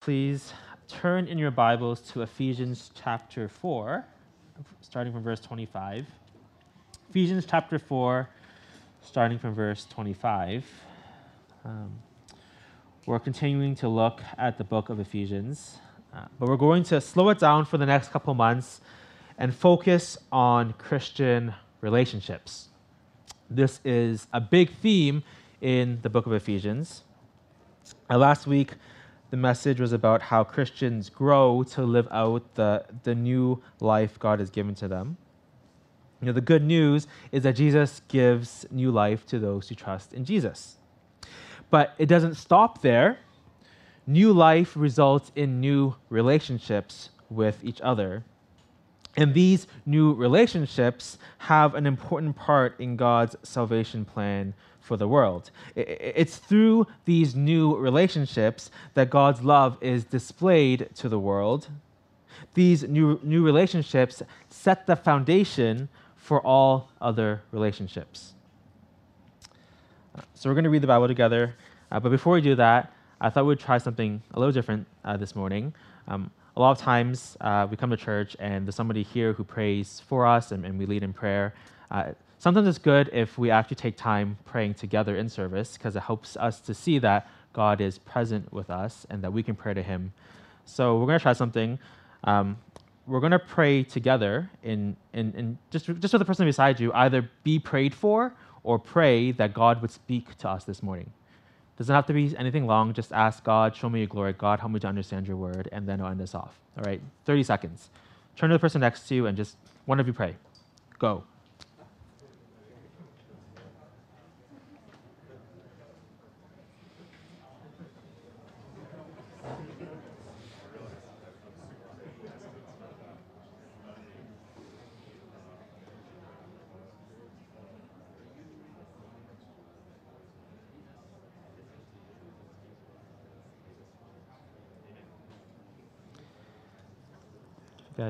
Please turn in your Bibles to Ephesians chapter 4, starting from verse 25. Ephesians chapter 4, starting from verse 25. Um, we're continuing to look at the book of Ephesians, uh, but we're going to slow it down for the next couple months and focus on Christian relationships. This is a big theme in the book of Ephesians. Uh, last week, the message was about how Christians grow to live out the, the new life God has given to them. You know, the good news is that Jesus gives new life to those who trust in Jesus. But it doesn't stop there. New life results in new relationships with each other. And these new relationships have an important part in God's salvation plan for the world. It's through these new relationships that God's love is displayed to the world. These new, new relationships set the foundation for all other relationships. So we're going to read the Bible together. Uh, but before we do that, I thought we'd try something a little different uh, this morning. Um, a lot of times uh, we come to church and there's somebody here who prays for us and, and we lead in prayer. Sometimes it's good if we actually take time praying together in service because it helps us to see that God is present with us and that we can pray to Him. So we're going to try something. Um, we're going to pray together in, in, in just, just with the person beside you, either be prayed for or pray that God would speak to us this morning. Doesn't have to be anything long. Just ask God, show me your glory. God, help me to understand your word, and then I'll end this off. All right, 30 seconds. Turn to the person next to you and just one of you pray. Go.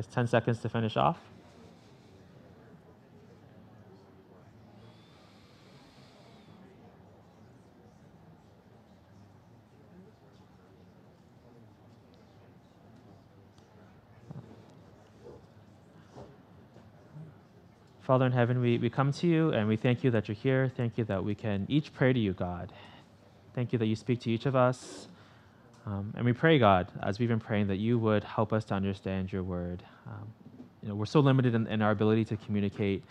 Guys 10 seconds to finish off. Father in heaven, we, we come to you and we thank you that you're here. Thank you that we can each pray to you, God. Thank you that you speak to each of us. Um, and we pray, God, as we've been praying, that you would help us to understand your word. Um, you know, we're so limited in, in, our ability to communicate,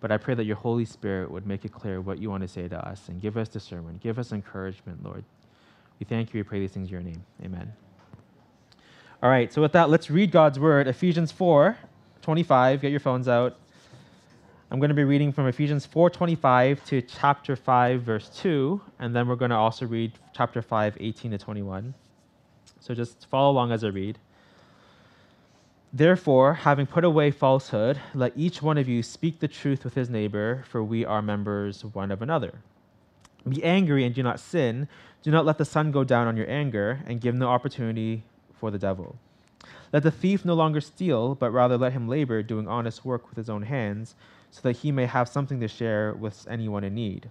but I pray that your Holy Spirit would make it clear what you want to say to us and give us discernment, give us encouragement, Lord. We thank you. We pray these things in your name. Amen. All right, so with that, let's read God's word. Ephesians 4 25. Get your phones out. I'm going to be reading from Ephesians 4:25 to chapter 5 verse 2 and then we're going to also read chapter 5 18 to 21. So just follow along as I read. Therefore, having put away falsehood, let each one of you speak the truth with his neighbor, for we are members one of another. Be angry and do not sin. Do not let the sun go down on your anger, and give no opportunity for the devil. Let the thief no longer steal, but rather let him labor, doing honest work with his own hands, so that he may have something to share with anyone in need.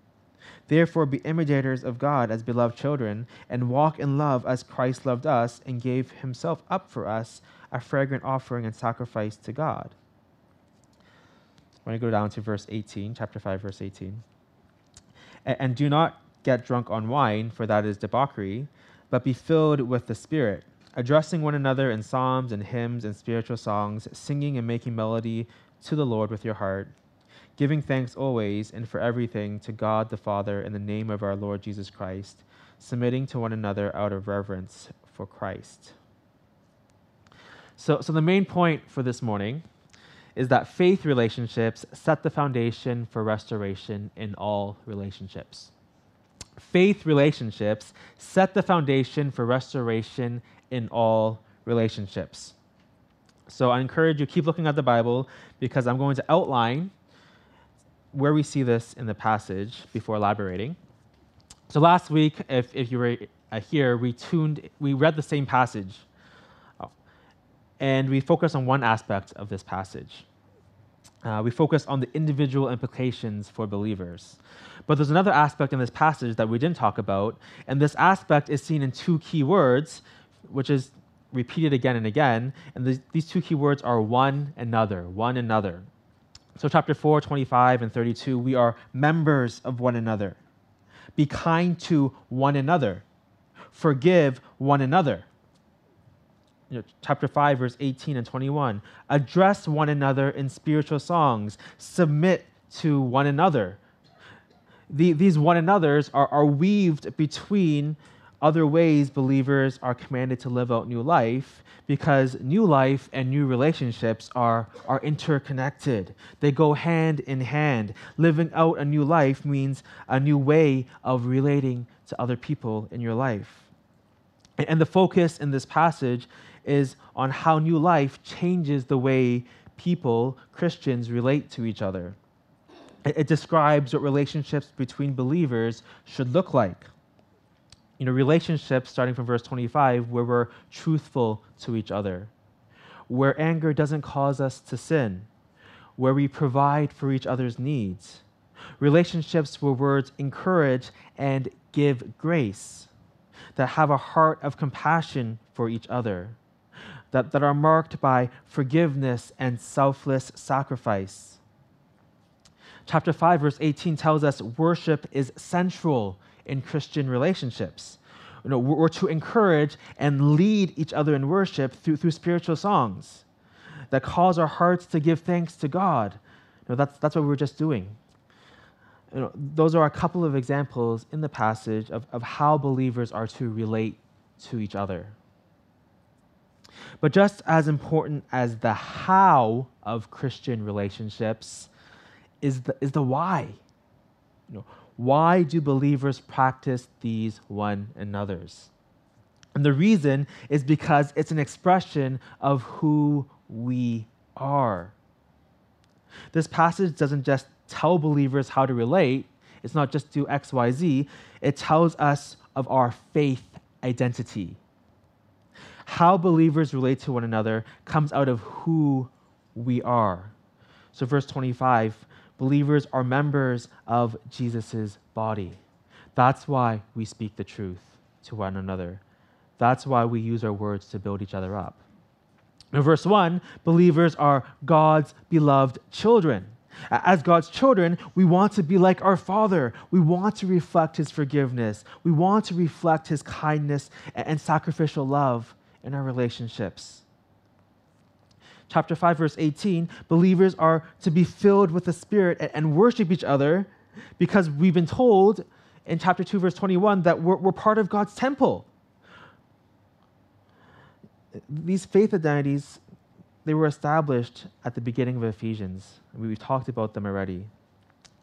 Therefore, be imitators of God as beloved children, and walk in love as Christ loved us and gave himself up for us, a fragrant offering and sacrifice to God. I'm going to go down to verse 18, chapter 5, verse 18. And do not get drunk on wine, for that is debauchery, but be filled with the Spirit, addressing one another in psalms and hymns and spiritual songs, singing and making melody to the Lord with your heart giving thanks always and for everything to God the Father in the name of our Lord Jesus Christ, submitting to one another out of reverence for Christ. So, so the main point for this morning is that faith relationships set the foundation for restoration in all relationships. Faith relationships set the foundation for restoration in all relationships. So I encourage you keep looking at the Bible because I'm going to outline where we see this in the passage before elaborating. So last week, if, if you were uh, here, we tuned, we read the same passage, oh, and we focused on one aspect of this passage. Uh, we focused on the individual implications for believers. But there's another aspect in this passage that we didn't talk about, and this aspect is seen in two key words, which is repeated again and again. And the, these two key words are one another, one another. So, chapter 4, 25, and 32, we are members of one another. Be kind to one another, forgive one another. You know, chapter 5, verse 18 and 21. Address one another in spiritual songs, submit to one another. The, these one another's are, are weaved between other ways believers are commanded to live out new life because new life and new relationships are, are interconnected. They go hand in hand. Living out a new life means a new way of relating to other people in your life. And, and the focus in this passage is on how new life changes the way people, Christians, relate to each other. It, it describes what relationships between believers should look like you know, relationships, starting from verse 25, where we're truthful to each other, where anger doesn't cause us to sin, where we provide for each other's needs, relationships where words encourage and give grace, that have a heart of compassion for each other, that, that are marked by forgiveness and selfless sacrifice. Chapter 5, verse 18 tells us worship is central in Christian relationships. You know, we're to encourage and lead each other in worship through, through spiritual songs that cause our hearts to give thanks to God. You know, that's, that's what we were just doing. You know, those are a couple of examples in the passage of, of how believers are to relate to each other. But just as important as the how of Christian relationships is the, is the why. You know, why do believers practice these one another's? And the reason is because it's an expression of who we are. This passage doesn't just tell believers how to relate, it's not just do X, Y, Z, it tells us of our faith identity. How believers relate to one another comes out of who we are. So, verse 25 Believers are members of Jesus' body. That's why we speak the truth to one another. That's why we use our words to build each other up. In verse 1, believers are God's beloved children. As God's children, we want to be like our Father. We want to reflect His forgiveness. We want to reflect His kindness and sacrificial love in our relationships chapter 5, verse 18, believers are to be filled with the Spirit and, and worship each other because we've been told in chapter 2, verse 21 that we're, we're part of God's temple. These faith identities, they were established at the beginning of Ephesians. We've talked about them already.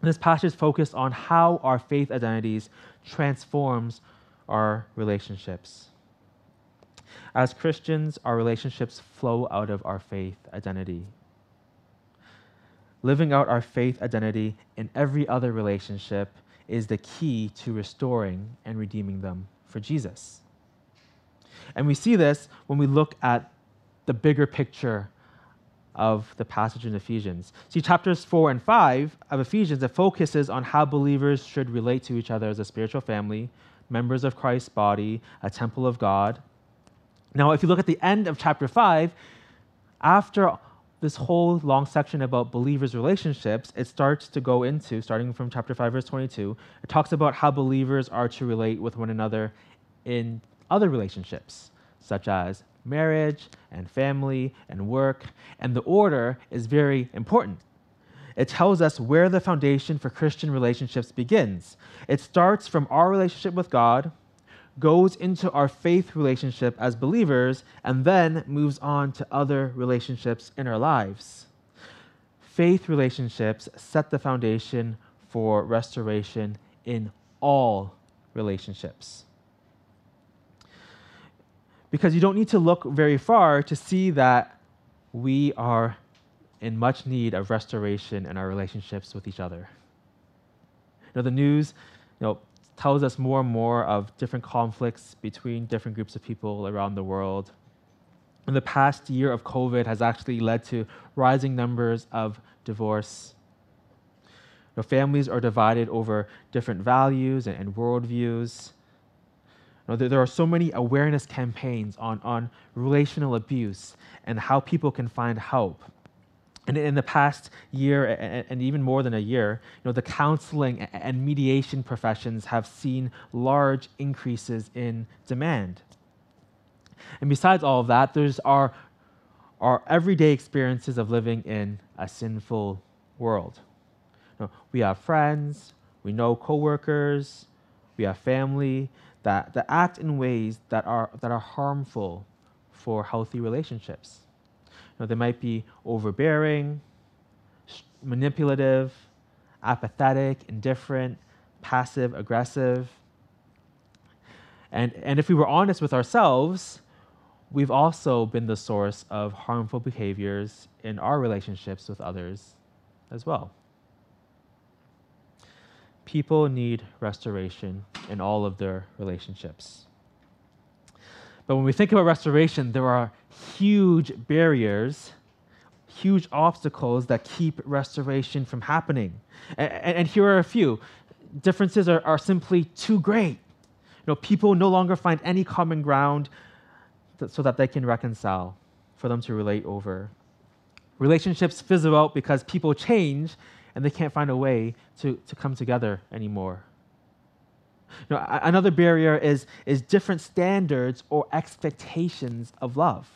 This passage focused on how our faith identities transforms our relationships. As Christians, our relationships flow out of our faith identity. Living out our faith identity in every other relationship is the key to restoring and redeeming them for Jesus. And we see this when we look at the bigger picture of the passage in Ephesians. See, chapters 4 and 5 of Ephesians, it focuses on how believers should relate to each other as a spiritual family, members of Christ's body, a temple of God. Now, if you look at the end of chapter 5, after this whole long section about believers' relationships, it starts to go into, starting from chapter 5, verse 22, it talks about how believers are to relate with one another in other relationships, such as marriage and family and work. And the order is very important. It tells us where the foundation for Christian relationships begins. It starts from our relationship with God, goes into our faith relationship as believers and then moves on to other relationships in our lives. Faith relationships set the foundation for restoration in all relationships. Because you don't need to look very far to see that we are in much need of restoration in our relationships with each other. You know, the news you know, tells us more and more of different conflicts between different groups of people around the world. And the past year of COVID has actually led to rising numbers of divorce. You know, families are divided over different values and, and worldviews. You know, there, there are so many awareness campaigns on, on relational abuse and how people can find help. And in the past year, and even more than a year, you know, the counseling and mediation professions have seen large increases in demand. And besides all of that, there's our, our everyday experiences of living in a sinful world. You know, we have friends, we know coworkers, we have family that, that act in ways that are, that are harmful for healthy relationships know, they might be overbearing, manipulative, apathetic, indifferent, passive, aggressive. And, and if we were honest with ourselves, we've also been the source of harmful behaviors in our relationships with others as well. People need restoration in all of their relationships. But when we think about restoration, there are huge barriers, huge obstacles that keep restoration from happening. And, and here are a few. Differences are, are simply too great. You know, people no longer find any common ground th- so that they can reconcile, for them to relate over. Relationships fizzle out because people change and they can't find a way to, to come together anymore. You know, another barrier is, is different standards or expectations of love.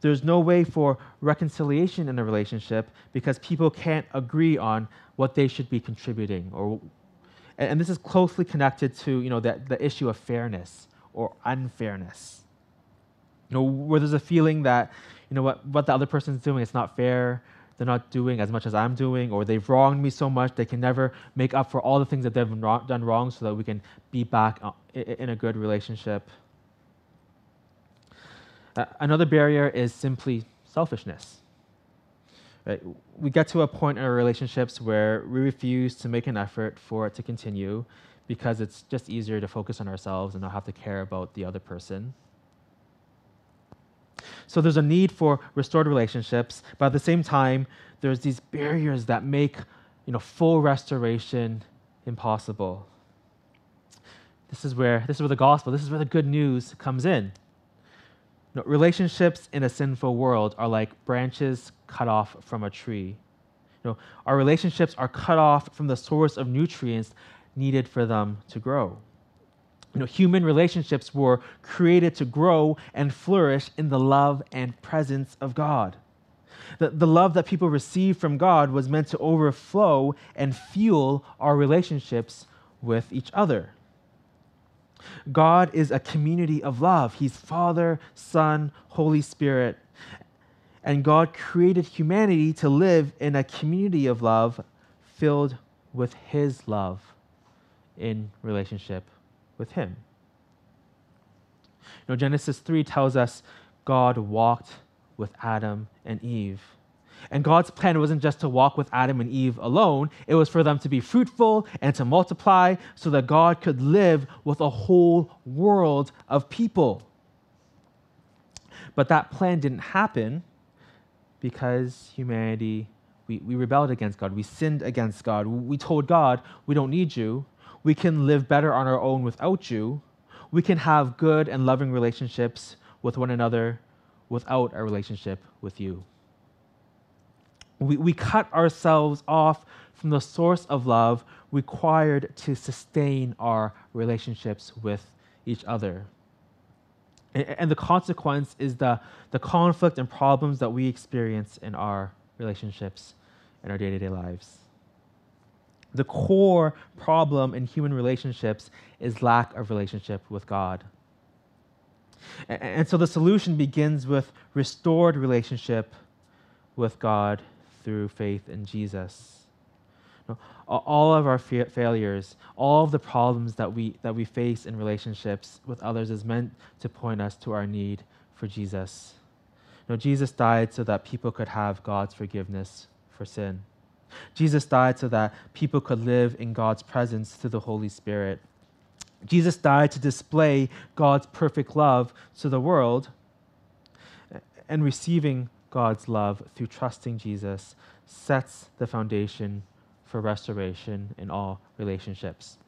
There's no way for reconciliation in a relationship because people can't agree on what they should be contributing. Or, and this is closely connected to you know, the, the issue of fairness or unfairness. You know, where there's a feeling that you know, what, what the other person's doing is not fair, they're not doing as much as I'm doing, or they've wronged me so much they can never make up for all the things that they've done wrong so that we can be back uh, in a good relationship. Uh, another barrier is simply selfishness. Right? We get to a point in our relationships where we refuse to make an effort for it to continue because it's just easier to focus on ourselves and not have to care about the other person. So there's a need for restored relationships, but at the same time, there's these barriers that make you know, full restoration impossible. This is where this is where the gospel, this is where the good news comes in. You know, relationships in a sinful world are like branches cut off from a tree. You know, our relationships are cut off from the source of nutrients needed for them to grow. You know, human relationships were created to grow and flourish in the love and presence of God. The, the love that people receive from God was meant to overflow and fuel our relationships with each other. God is a community of love. He's Father, Son, Holy Spirit. And God created humanity to live in a community of love filled with His love in relationship with him. You know, Genesis 3 tells us God walked with Adam and Eve. And God's plan wasn't just to walk with Adam and Eve alone, it was for them to be fruitful and to multiply so that God could live with a whole world of people. But that plan didn't happen because humanity, we, we rebelled against God. We sinned against God. We told God, we don't need you. We can live better on our own without you. We can have good and loving relationships with one another without a relationship with you. We, we cut ourselves off from the source of love required to sustain our relationships with each other. And, and the consequence is the, the conflict and problems that we experience in our relationships in our day to day lives the core problem in human relationships is lack of relationship with God. And so the solution begins with restored relationship with God through faith in Jesus. All of our fa- failures, all of the problems that we, that we face in relationships with others is meant to point us to our need for Jesus. Jesus died so that people could have God's forgiveness for sin. Jesus died so that people could live in God's presence through the Holy Spirit. Jesus died to display God's perfect love to the world, and receiving God's love through trusting Jesus sets the foundation for restoration in all relationships.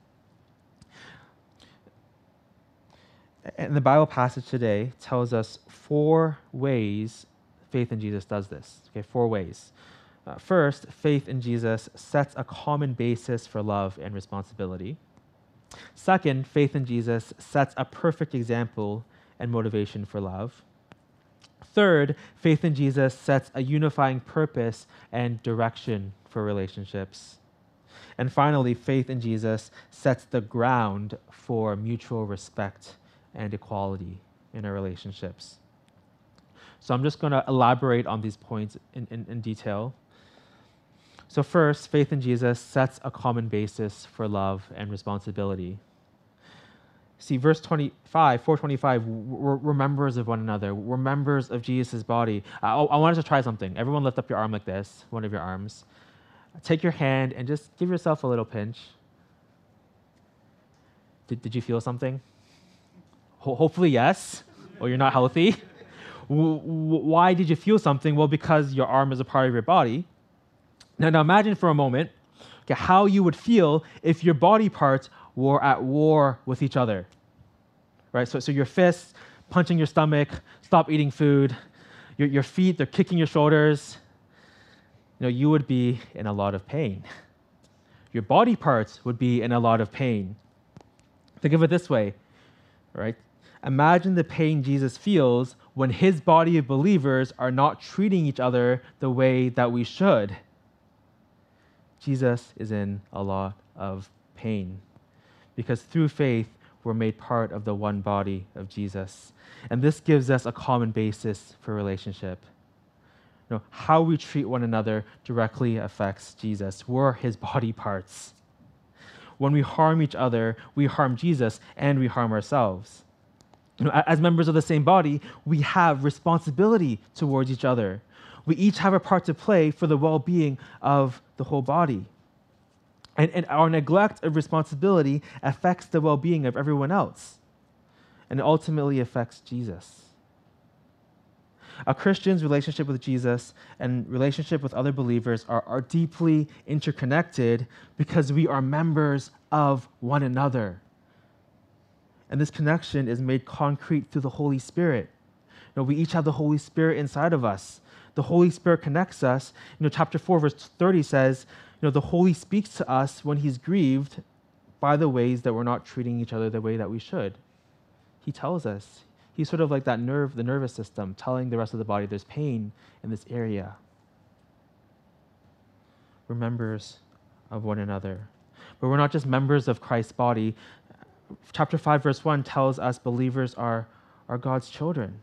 And the Bible passage today tells us four ways faith in Jesus does this. Okay, four ways. Uh, first, faith in Jesus sets a common basis for love and responsibility. Second, faith in Jesus sets a perfect example and motivation for love. Third, faith in Jesus sets a unifying purpose and direction for relationships. And finally, faith in Jesus sets the ground for mutual respect and equality in our relationships. So I'm just going to elaborate on these points in, in, in, detail. So, first, faith in Jesus sets a common basis for love and responsibility. See, verse 25, 425, we're, members of one another. We're members of Jesus' body. I, I wanted to try something. Everyone lift up your arm like this, one of your arms. Take your hand and just give yourself a little pinch. Did, did you feel something? Ho- hopefully, yes, or you're not healthy. Why did you feel something? Well, because your arm is a part of your body. Now, now imagine for a moment okay, how you would feel if your body parts were at war with each other. Right? So, so your fists punching your stomach, stop eating food, your, your feet, they're kicking your shoulders. You know, you would be in a lot of pain. Your body parts would be in a lot of pain. Think of it this way, right? Imagine the pain Jesus feels when his body of believers are not treating each other the way that we should. Jesus is in a lot of pain because through faith, we're made part of the one body of Jesus. And this gives us a common basis for relationship. You know, how we treat one another directly affects Jesus. We're his body parts. When we harm each other, we harm Jesus and we harm ourselves. You know, as members of the same body, we have responsibility towards each other. We each have a part to play for the well being of the whole body. And, and our neglect of responsibility affects the well being of everyone else and ultimately affects Jesus. A Christian's relationship with Jesus and relationship with other believers are, are deeply interconnected because we are members of one another. And this connection is made concrete through the Holy Spirit. You know, we each have the Holy Spirit inside of us. The Holy Spirit connects us. You know, chapter 4, verse 30 says, you know, the Holy speaks to us when he's grieved by the ways that we're not treating each other the way that we should. He tells us. He's sort of like that nerve, the nervous system, telling the rest of the body there's pain in this area. We're members of one another. But we're not just members of Christ's body. Chapter 5, verse 1 tells us believers are, are God's children.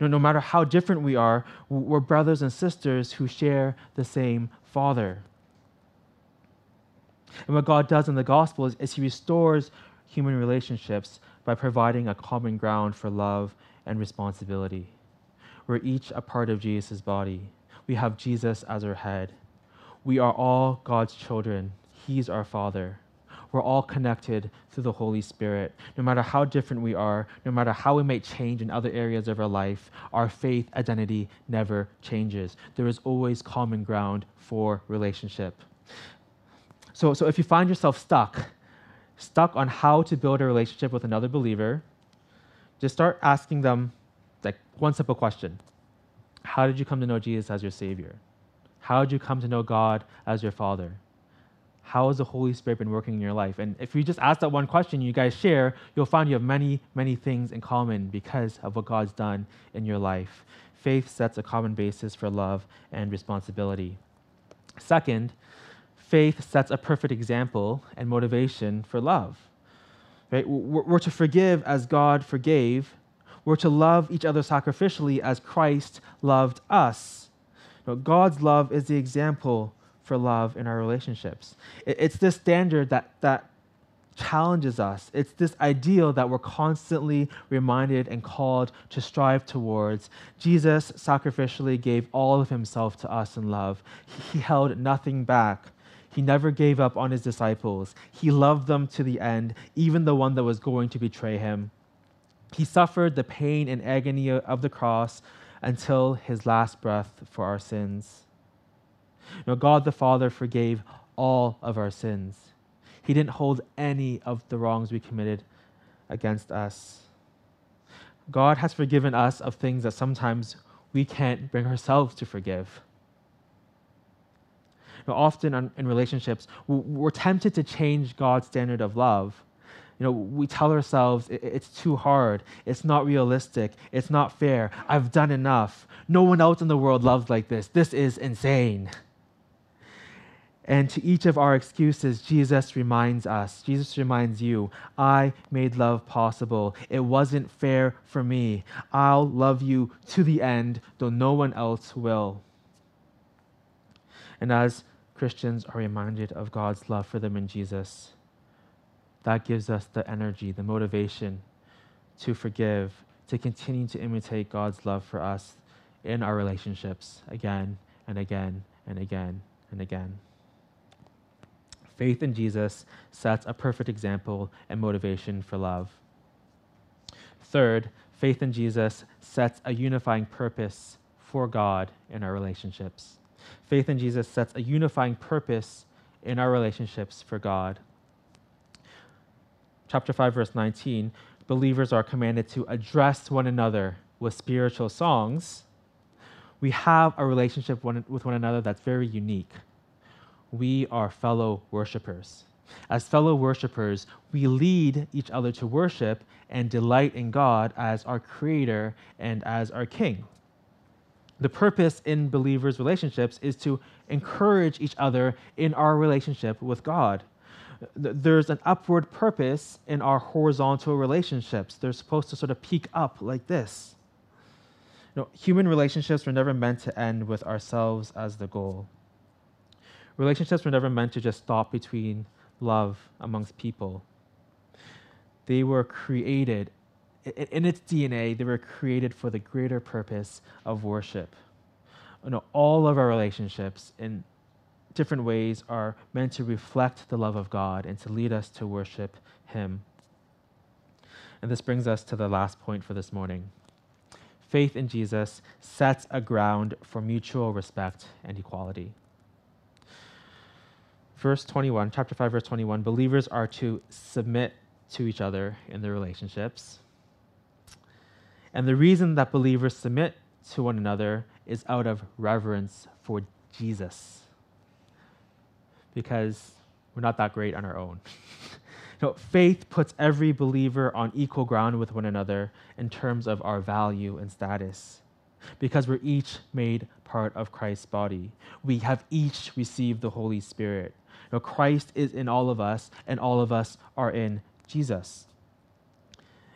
No, no matter how different we are, we're brothers and sisters who share the same Father. And what God does in the gospel is, is He restores human relationships by providing a common ground for love and responsibility. We're each a part of Jesus' body. We have Jesus as our head. We are all God's children. He's our Father. We're all connected through the Holy Spirit. No matter how different we are, no matter how we may change in other areas of our life, our faith identity never changes. There is always common ground for relationship. So, so if you find yourself stuck, stuck on how to build a relationship with another believer, just start asking them like one simple question. How did you come to know Jesus as your Savior? How did you come to know God as your Father? How has the Holy Spirit been working in your life? And if you just ask that one question, you guys share, you'll find you have many, many things in common because of what God's done in your life. Faith sets a common basis for love and responsibility. Second, faith sets a perfect example and motivation for love. Right? We're to forgive as God forgave. We're to love each other sacrificially as Christ loved us. God's love is the example for love in our relationships. It's this standard that, that challenges us. It's this ideal that we're constantly reminded and called to strive towards. Jesus sacrificially gave all of himself to us in love, he held nothing back. He never gave up on his disciples. He loved them to the end, even the one that was going to betray him. He suffered the pain and agony of the cross until his last breath for our sins. Now, God the Father forgave all of our sins. He didn't hold any of the wrongs we committed against us. God has forgiven us of things that sometimes we can't bring ourselves to forgive. Now, often in relationships, we're tempted to change God's standard of love. You know, we tell ourselves it's too hard, it's not realistic, it's not fair, I've done enough. No one else in the world loves like this. This is insane. And to each of our excuses, Jesus reminds us, Jesus reminds you, I made love possible. It wasn't fair for me. I'll love you to the end, though no one else will. And as Christians are reminded of God's love for them in Jesus, that gives us the energy, the motivation to forgive, to continue to imitate God's love for us in our relationships again and again and again and again faith in Jesus sets a perfect example and motivation for love. Third, faith in Jesus sets a unifying purpose for God in our relationships. Faith in Jesus sets a unifying purpose in our relationships for God. Chapter 5, verse 19 believers are commanded to address one another with spiritual songs. We have a relationship with one another that's very unique we are fellow worshipers. As fellow worshipers, we lead each other to worship and delight in God as our creator and as our king. The purpose in believers' relationships is to encourage each other in our relationship with God. There's an upward purpose in our horizontal relationships. They're supposed to sort of peak up like this. You know, human relationships were never meant to end with ourselves as the goal relationships were never meant to just stop between love amongst people. They were created, in its DNA, they were created for the greater purpose of worship. You know, all of our relationships in different ways are meant to reflect the love of God and to lead us to worship Him. And this brings us to the last point for this morning. Faith in Jesus sets a ground for mutual respect and equality verse 21, chapter 5, verse 21, believers are to submit to each other in their relationships. And the reason that believers submit to one another is out of reverence for Jesus. Because we're not that great on our own. you know, faith puts every believer on equal ground with one another in terms of our value and status. Because we're each made part of Christ's body. We have each received the Holy Spirit. No, Christ is in all of us, and all of us are in Jesus.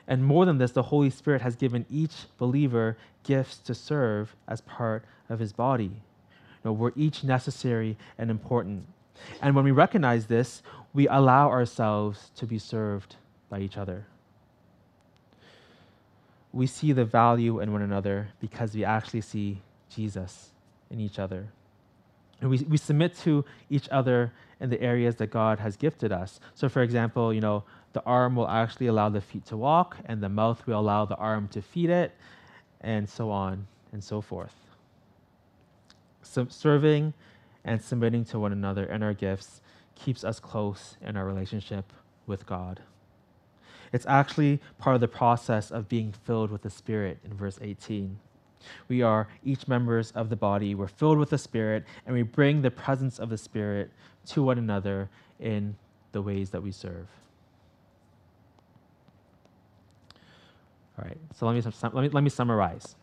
And more than this, the Holy Spirit has given each believer gifts to serve as part of his body. You we're each necessary and important. And when we recognize this, we allow ourselves to be served by each other. We see the value in one another because we actually see Jesus in each other. And we, we submit to each other in the areas that God has gifted us. So, for example, you know, the arm will actually allow the feet to walk, and the mouth will allow the arm to feed it, and so on and so forth. So serving and submitting to one another in our gifts keeps us close in our relationship with God. It's actually part of the process of being filled with the Spirit in verse 18. We are each members of the body. We're filled with the Spirit, and we bring the presence of the Spirit to one another in the ways that we serve. All right, so let me, let me, let me summarize.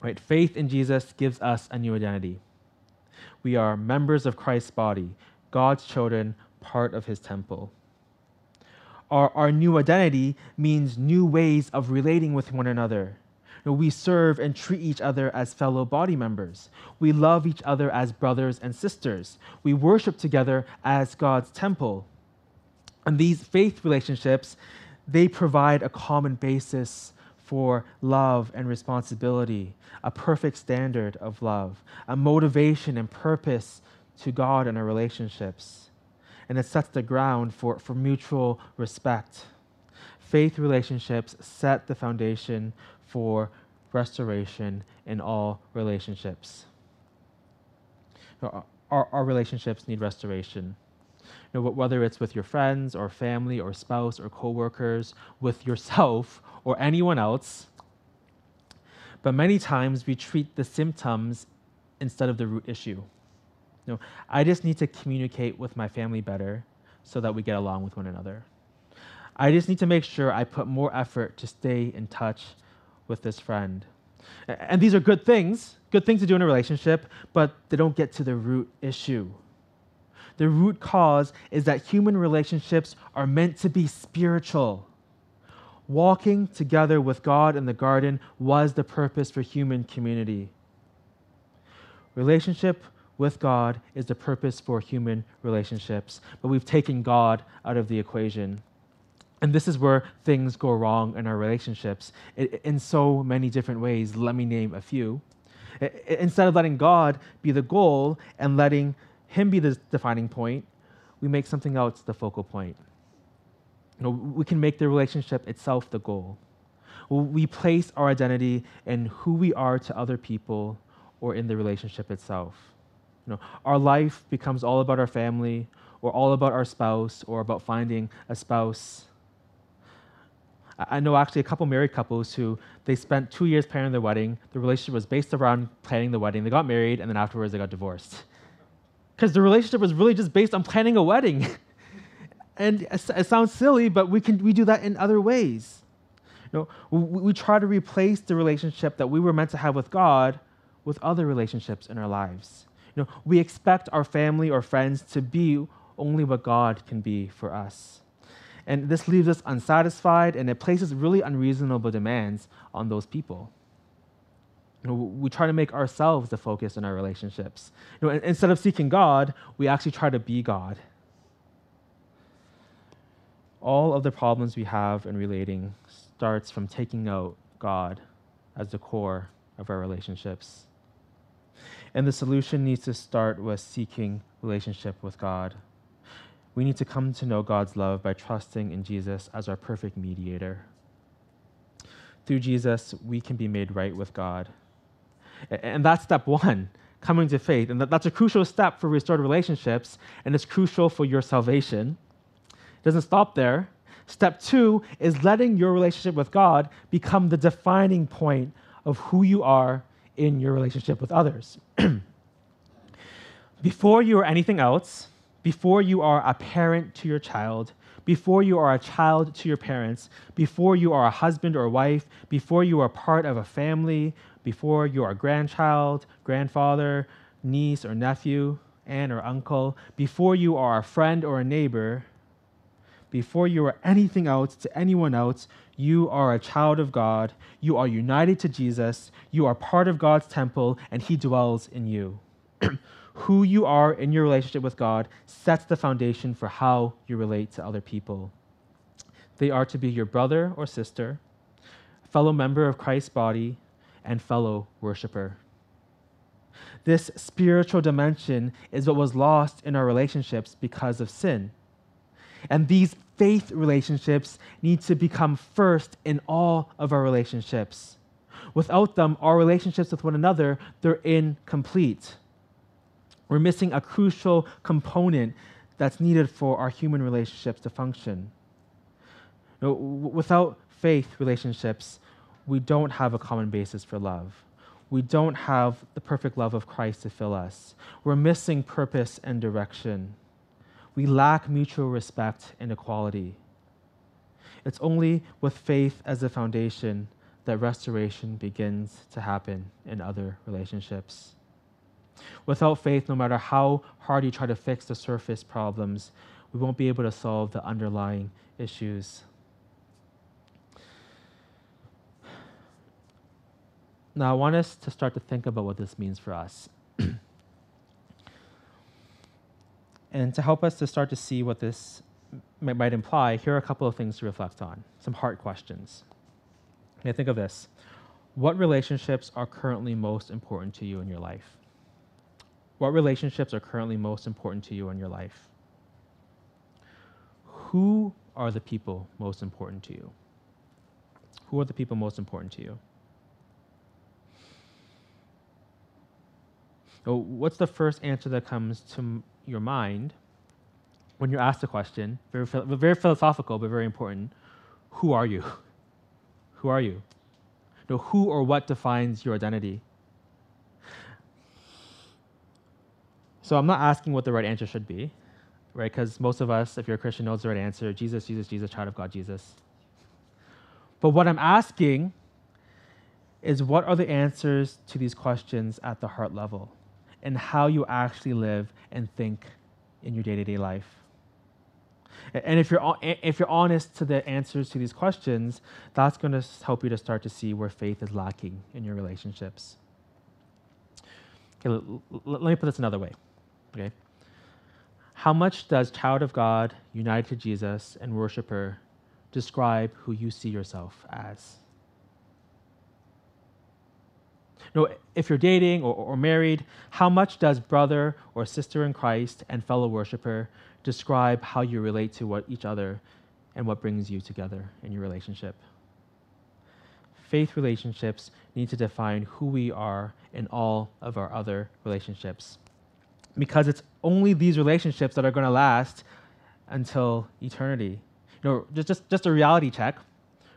Right, faith in Jesus gives us a new identity. We are members of Christ's body, God's children, part of his temple. Our, our new identity means new ways of relating with one another we serve and treat each other as fellow body members. We love each other as brothers and sisters. We worship together as God's temple. And these faith relationships, they provide a common basis for love and responsibility, a perfect standard of love, a motivation and purpose to God in our relationships. And it sets the ground for, for mutual respect. Faith relationships set the foundation for restoration in all relationships. Our, our relationships need restoration. Whether it's with your friends or family or spouse or coworkers, with yourself or anyone else. But many times we treat the symptoms instead of the root issue. You know, I just need to communicate with my family better so that we get along with one another. I just need to make sure I put more effort to stay in touch with this friend. And these are good things, good things to do in a relationship, but they don't get to the root issue. The root cause is that human relationships are meant to be spiritual. Walking together with God in the garden was the purpose for human community. Relationship with God is the purpose for human relationships, but we've taken God out of the equation. And this is where things go wrong in our relationships in so many different ways. Let me name a few. Instead of letting God be the goal and letting Him be the defining point, we make something else the focal point. You know, we can make the relationship itself the goal. We place our identity in who we are to other people or in the relationship itself. You know, our life becomes all about our family or all about our spouse or about finding a spouse I know actually a couple married couples who they spent two years planning their wedding. The relationship was based around planning the wedding. They got married, and then afterwards they got divorced. Because the relationship was really just based on planning a wedding. and it sounds silly, but we can we do that in other ways. You know, we, we try to replace the relationship that we were meant to have with God with other relationships in our lives. You know, we expect our family or friends to be only what God can be for us. And this leaves us unsatisfied and it places really unreasonable demands on those people. You know, we try to make ourselves the focus in our relationships. You know, instead of seeking God, we actually try to be God. All of the problems we have in relating starts from taking out God as the core of our relationships. And the solution needs to start with seeking relationship with God we need to come to know God's love by trusting in Jesus as our perfect mediator. Through Jesus, we can be made right with God. And that's step one, coming to faith. And that's a crucial step for restored relationships, and it's crucial for your salvation. It doesn't stop there. Step two is letting your relationship with God become the defining point of who you are in your relationship with others. Before you are anything else, before you are a parent to your child, before you are a child to your parents, before you are a husband or wife, before you are part of a family, before you are a grandchild, grandfather, niece or nephew, aunt or uncle, before you are a friend or a neighbor, before you are anything else to anyone else, you are a child of God. You are united to Jesus. You are part of God's temple, and He dwells in you. who you are in your relationship with God sets the foundation for how you relate to other people. They are to be your brother or sister, fellow member of Christ's body, and fellow worshiper. This spiritual dimension is what was lost in our relationships because of sin. And these faith relationships need to become first in all of our relationships. Without them, our relationships with one another, they're incomplete. We're missing a crucial component that's needed for our human relationships to function. You know, without faith relationships, we don't have a common basis for love. We don't have the perfect love of Christ to fill us. We're missing purpose and direction. We lack mutual respect and equality. It's only with faith as a foundation that restoration begins to happen in other relationships. Without faith, no matter how hard you try to fix the surface problems, we won't be able to solve the underlying issues. Now, I want us to start to think about what this means for us. and to help us to start to see what this might imply, here are a couple of things to reflect on, some heart questions. Okay, think of this. What relationships are currently most important to you in your life? What relationships are currently most important to you in your life? Who are the people most important to you? Who are the people most important to you? So what's the first answer that comes to your mind when you're asked a question? Very, very philosophical, but very important. Who are you? Who are you? No, who or what defines your identity? So I'm not asking what the right answer should be, right? Because most of us, if you're a Christian, knows the right answer Jesus, Jesus, Jesus, child of God, Jesus. But what I'm asking is what are the answers to these questions at the heart level and how you actually live and think in your day to day life? And if you're, if you're honest to the answers to these questions, that's going to help you to start to see where faith is lacking in your relationships. Okay, let me put this another way. Okay? How much does child of God, united to Jesus, and worshiper describe who you see yourself as? No, if you're dating or, or married, how much does brother or sister in Christ and fellow worshiper describe how you relate to what each other and what brings you together in your relationship? Faith relationships need to define who we are in all of our other relationships because it's only these relationships that are going to last until eternity. You know, just, just, just a reality check,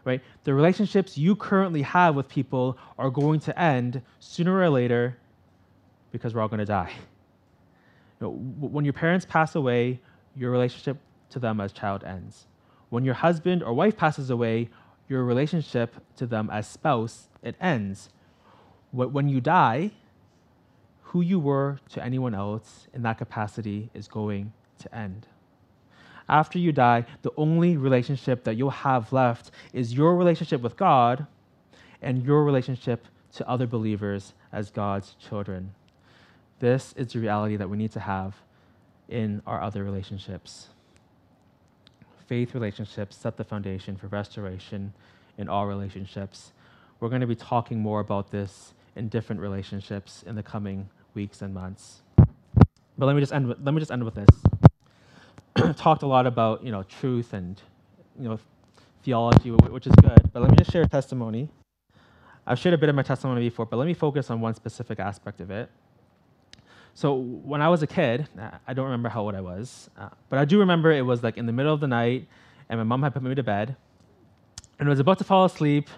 right? The relationships you currently have with people are going to end sooner or later because we're all going to die. You know, when your parents pass away, your relationship to them as child ends. When your husband or wife passes away, your relationship to them as spouse, it ends. When you die, who you were to anyone else in that capacity is going to end. After you die, the only relationship that you'll have left is your relationship with God and your relationship to other believers as God's children. This is the reality that we need to have in our other relationships. Faith relationships set the foundation for restoration in all relationships. We're going to be talking more about this in different relationships in the coming weeks and months. But let me just end with, let me just end with this. Talked a lot about you know truth and you know theology, which is good. But let me just share a testimony. I've shared a bit of my testimony before, but let me focus on one specific aspect of it. So when I was a kid, I don't remember how old I was, uh, but I do remember it was like in the middle of the night, and my mom had put me to bed, and I was about to fall asleep,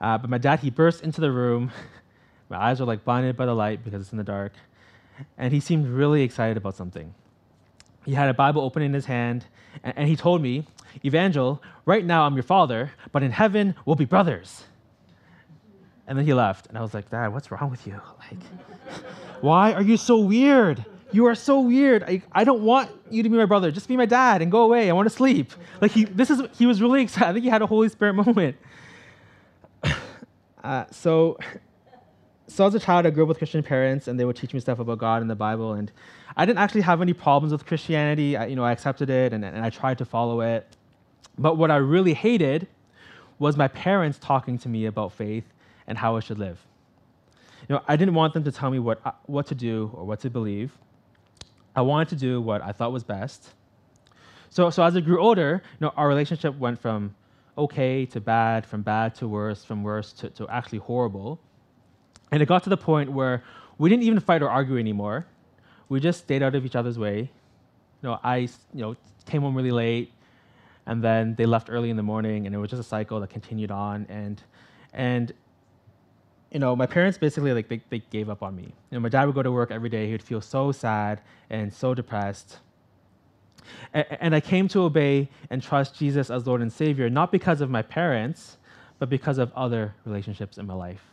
uh, but my dad he burst into the room my eyes were like blinded by the light because it's in the dark. And he seemed really excited about something. He had a Bible open in his hand, and, and he told me, Evangel, right now I'm your father, but in heaven we'll be brothers. And then he left, and I was like, Dad, what's wrong with you? Like, why are you so weird? You are so weird. I, I don't want you to be my brother. Just be my dad and go away. I want to sleep. Like he, this is, he was really excited. I think he had a Holy Spirit moment. Uh, so so as a child, I grew up with Christian parents, and they would teach me stuff about God and the Bible. And I didn't actually have any problems with Christianity. I, you know, I accepted it, and, and I tried to follow it. But what I really hated was my parents talking to me about faith and how I should live. You know, I didn't want them to tell me what, uh, what to do or what to believe. I wanted to do what I thought was best. So, so as I grew older, you know, our relationship went from okay to bad, from bad to worse, from worse to, to actually horrible. And it got to the point where we didn't even fight or argue anymore. We just stayed out of each other's way. You know, I you know came home really late, and then they left early in the morning, and it was just a cycle that continued on. And and you know, my parents basically like they, they gave up on me. You know, my dad would go to work every day. He would feel so sad and so depressed. And, and I came to obey and trust Jesus as Lord and Savior, not because of my parents, but because of other relationships in my life.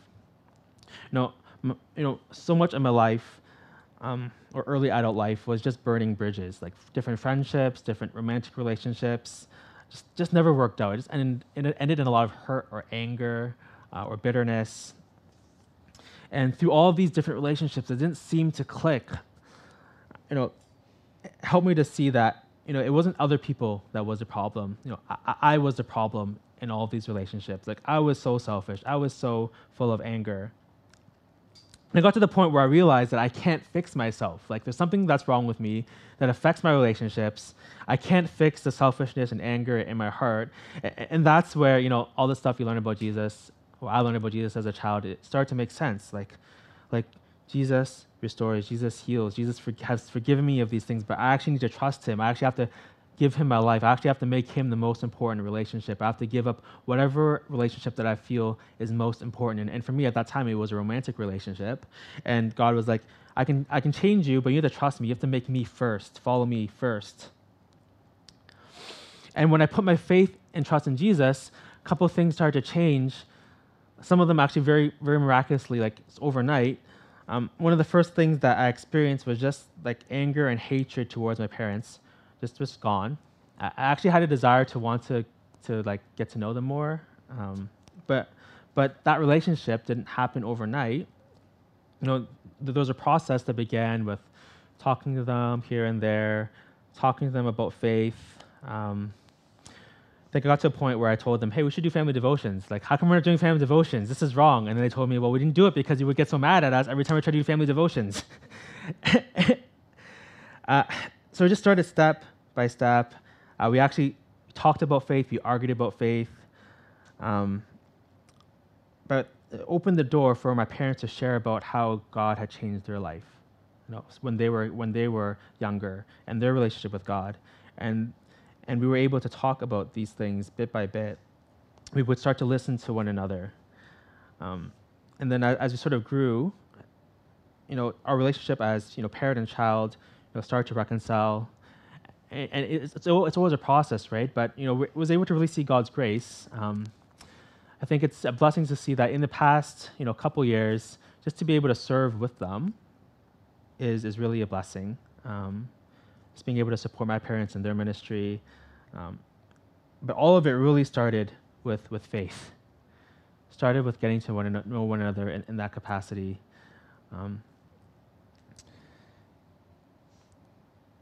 You know, m- you know, so much of my life, um, or early adult life, was just burning bridges, like different friendships, different romantic relationships, just just never worked out. It just ended, it ended in a lot of hurt or anger uh, or bitterness. And through all these different relationships, it didn't seem to click. You know, help me to see that you know, it wasn't other people that was the problem. You know, I, I was the problem in all these relationships. Like I was so selfish. I was so full of anger. And I got to the point where I realized that I can't fix myself. Like there's something that's wrong with me that affects my relationships. I can't fix the selfishness and anger in my heart. And that's where, you know, all the stuff you learn about Jesus, well, I learned about Jesus as a child, it started to make sense. Like, like Jesus restores, Jesus heals, Jesus has forgiven me of these things, but I actually need to trust him. I actually have to give him my life. I actually have to make him the most important relationship. I have to give up whatever relationship that I feel is most important. And, and for me at that time, it was a romantic relationship. And God was like, I can, I can change you, but you have to trust me. You have to make me first, follow me first. And when I put my faith and trust in Jesus, a couple things started to change. Some of them actually very, very miraculously, like overnight. Um, one of the first things that I experienced was just like anger and hatred towards my parents just just gone. I actually had a desire to want to to like get to know them more, um, but but that relationship didn't happen overnight. You know, th- there was a process that began with talking to them here and there, talking to them about faith. Um, I think I got to a point where I told them, "Hey, we should do family devotions. Like, how come we're not doing family devotions? This is wrong." And then they told me, "Well, we didn't do it because you would get so mad at us every time we tried to do family devotions." uh, so we just started step by step. Uh, we actually talked about faith, we argued about faith, um, but it opened the door for my parents to share about how God had changed their life, you know, when they were when they were younger and their relationship with God, and and we were able to talk about these things bit by bit. We would start to listen to one another, um, and then as we sort of grew, you know, our relationship as you know parent and child, know, started to reconcile and, it's, it's, it's, always a process, right? But you know, was able to really see God's grace. Um, I think it's a blessing to see that in the past, you know, couple years, just to be able to serve with them is is really a blessing. Um, just being able to support my parents in their ministry, um, but all of it really started with with faith. Started with getting to one know one another in, in that capacity. Um,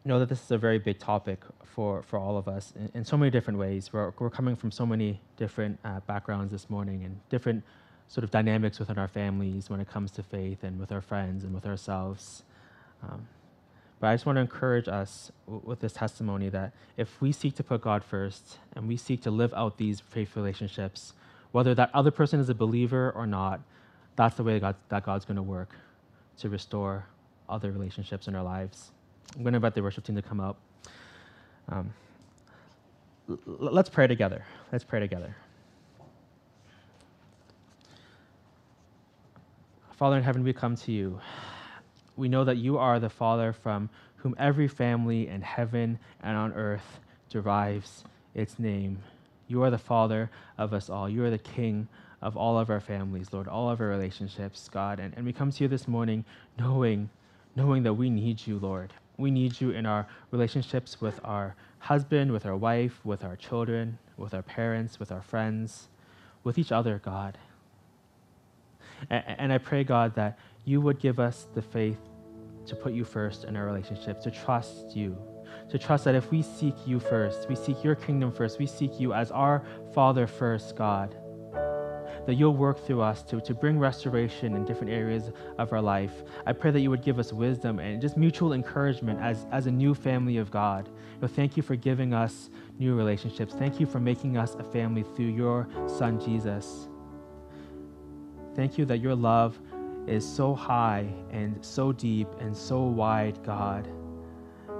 know that this is a very big topic for, for all of us in, in so many different ways. We're, we're coming from so many different uh, backgrounds this morning and different sort of dynamics within our families when it comes to faith and with our friends and with ourselves. Um, but I just want to encourage us w- with this testimony that if we seek to put God first and we seek to live out these faith relationships, whether that other person is a believer or not, that's the way God, that God's going to work to restore other relationships in our lives. I'm going to invite the worship team to come up. Um, l- let's pray together. Let's pray together. Father in heaven, we come to you. We know that you are the Father from whom every family in heaven and on earth derives its name. You are the Father of us all. You are the King of all of our families, Lord, all of our relationships, God. And, and we come to you this morning knowing, knowing that we need you, Lord. We need you in our relationships with our husband, with our wife, with our children, with our parents, with our friends, with each other, God. And, and I pray, God, that you would give us the faith to put you first in our relationships, to trust you, to trust that if we seek you first, we seek your kingdom first, we seek you as our Father first, God that you'll work through us to, to bring restoration in different areas of our life. I pray that you would give us wisdom and just mutual encouragement as, as a new family of God. You thank you for giving us new relationships. Thank you for making us a family through your Son, Jesus. Thank you that your love is so high and so deep and so wide, God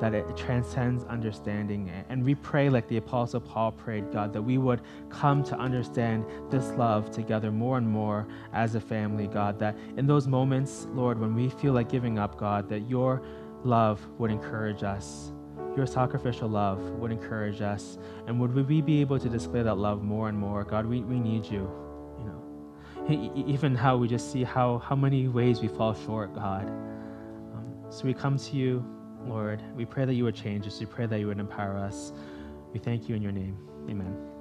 that it transcends understanding. And we pray, like the Apostle Paul prayed, God, that we would come to understand this love together more and more as a family, God. That in those moments, Lord, when we feel like giving up, God, that your love would encourage us. Your sacrificial love would encourage us. And would we be able to display that love more and more? God, we, we need you. You know, even how we just see how, how many ways we fall short, God. Um, so we come to you Lord. We pray that you would change us. We pray that you would empower us. We thank you in your name. Amen.